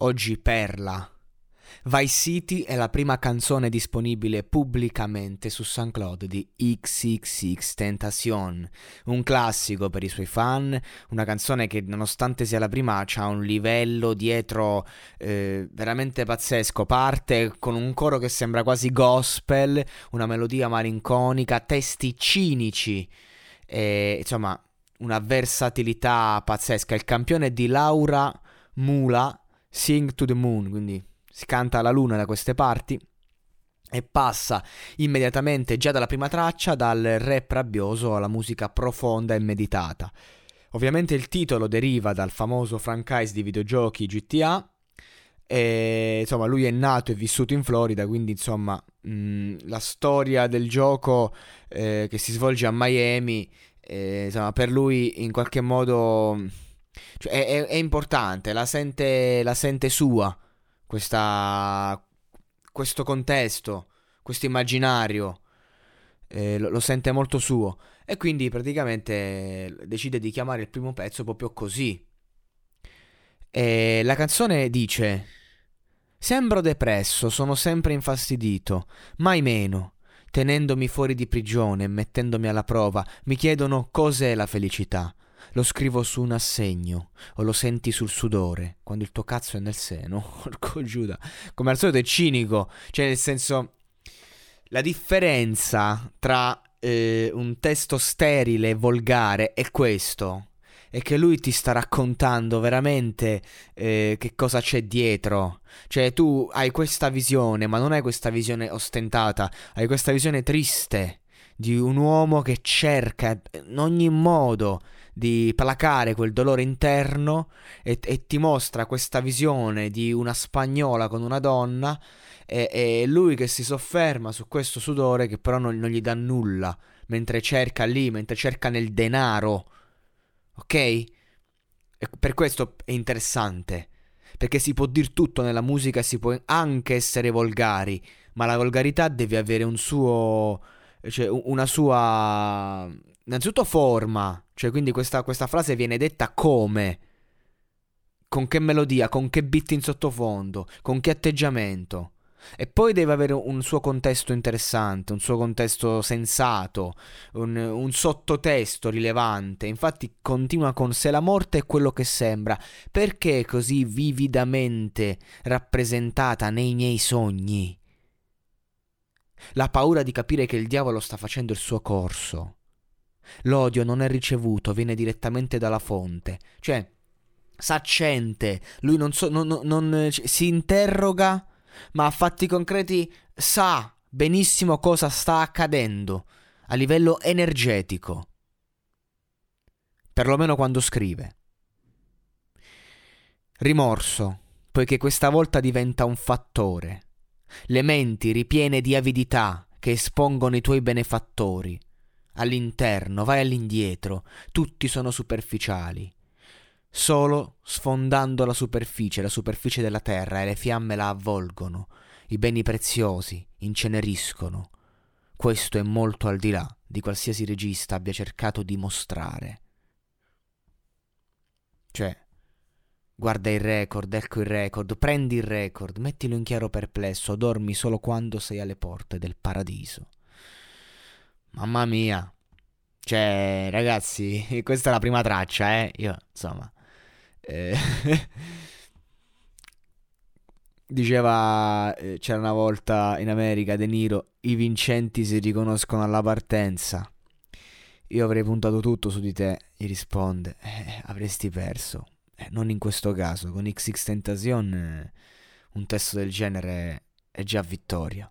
Oggi Perla. Vice City è la prima canzone disponibile pubblicamente su SoundCloud di XXX Tentacion, un classico per i suoi fan, una canzone che nonostante sia la prima ha un livello dietro eh, veramente pazzesco, parte con un coro che sembra quasi gospel, una melodia malinconica, testi cinici, e, insomma una versatilità pazzesca. Il campione di Laura Mula, Sing to the Moon, quindi si canta alla luna da queste parti e passa immediatamente già dalla prima traccia dal rap rabbioso alla musica profonda e meditata. Ovviamente il titolo deriva dal famoso franchise di videogiochi GTA e insomma lui è nato e vissuto in Florida, quindi insomma mh, la storia del gioco eh, che si svolge a Miami, eh, insomma per lui in qualche modo cioè, è, è, importante, la sente, la sente sua questa, questo contesto, questo immaginario, eh, lo, lo, sente molto suo e quindi praticamente decide di chiamare il primo pezzo proprio così. E la canzone dice: Sembro depresso, sono sempre infastidito, mai meno. Tenendomi fuori di prigione mettendomi alla prova, mi chiedono cos'è la felicità. Lo scrivo su un assegno o lo senti sul sudore quando il tuo cazzo è nel seno. Porco Giuda. Come al solito è cinico. Cioè, nel senso. La differenza tra eh, un testo sterile e volgare è questo. È che lui ti sta raccontando veramente eh, che cosa c'è dietro. Cioè, tu hai questa visione, ma non hai questa visione ostentata, hai questa visione triste di un uomo che cerca in ogni modo di placare quel dolore interno e, e, ti mostra questa visione di una spagnola con una donna e, e lui che si sofferma su questo sudore che però non, non, gli dà nulla mentre cerca lì, mentre cerca nel denaro. Ok? E per questo è interessante. Perché si può dire tutto nella musica, si può anche essere volgari, ma la volgarità deve avere un suo cioè una sua innanzitutto forma, cioè quindi questa, questa frase viene detta come, con che melodia, con che beat in sottofondo, con che atteggiamento. E poi deve avere un suo contesto interessante, un suo contesto sensato, un, un, sottotesto rilevante. Infatti continua con se la morte è quello che sembra, perché così vividamente rappresentata nei miei sogni? La paura di capire che il diavolo sta facendo il suo corso. L'odio non è ricevuto, viene direttamente dalla fonte. Cioè, s'accente, lui non, so, non, non, non si interroga, ma a fatti concreti sa benissimo cosa sta accadendo a livello energetico. Perlomeno quando scrive. Rimorso, poiché questa volta diventa un fattore. Le menti ripiene di avidità che espongono i tuoi benefattori all'interno, vai all'indietro, tutti sono superficiali. Solo sfondando la superficie, la superficie della terra, e le fiamme la avvolgono, i beni preziosi inceneriscono. Questo è molto al di là di qualsiasi regista abbia cercato di mostrare. Cioè, guarda il record, ecco il record, prendi il record, mettilo in chiaro perplesso, dormi solo quando sei alle porte del paradiso. Mamma mia. Cioè, ragazzi, questa è la prima traccia, eh. Io, insomma... Eh, diceva, eh, c'era una volta in America De Niro, i vincenti si riconoscono alla partenza. Io avrei puntato tutto su di te, gli risponde. Eh, avresti perso. Eh, non in questo caso, con XX Tentacion eh, un testo del genere è già vittoria.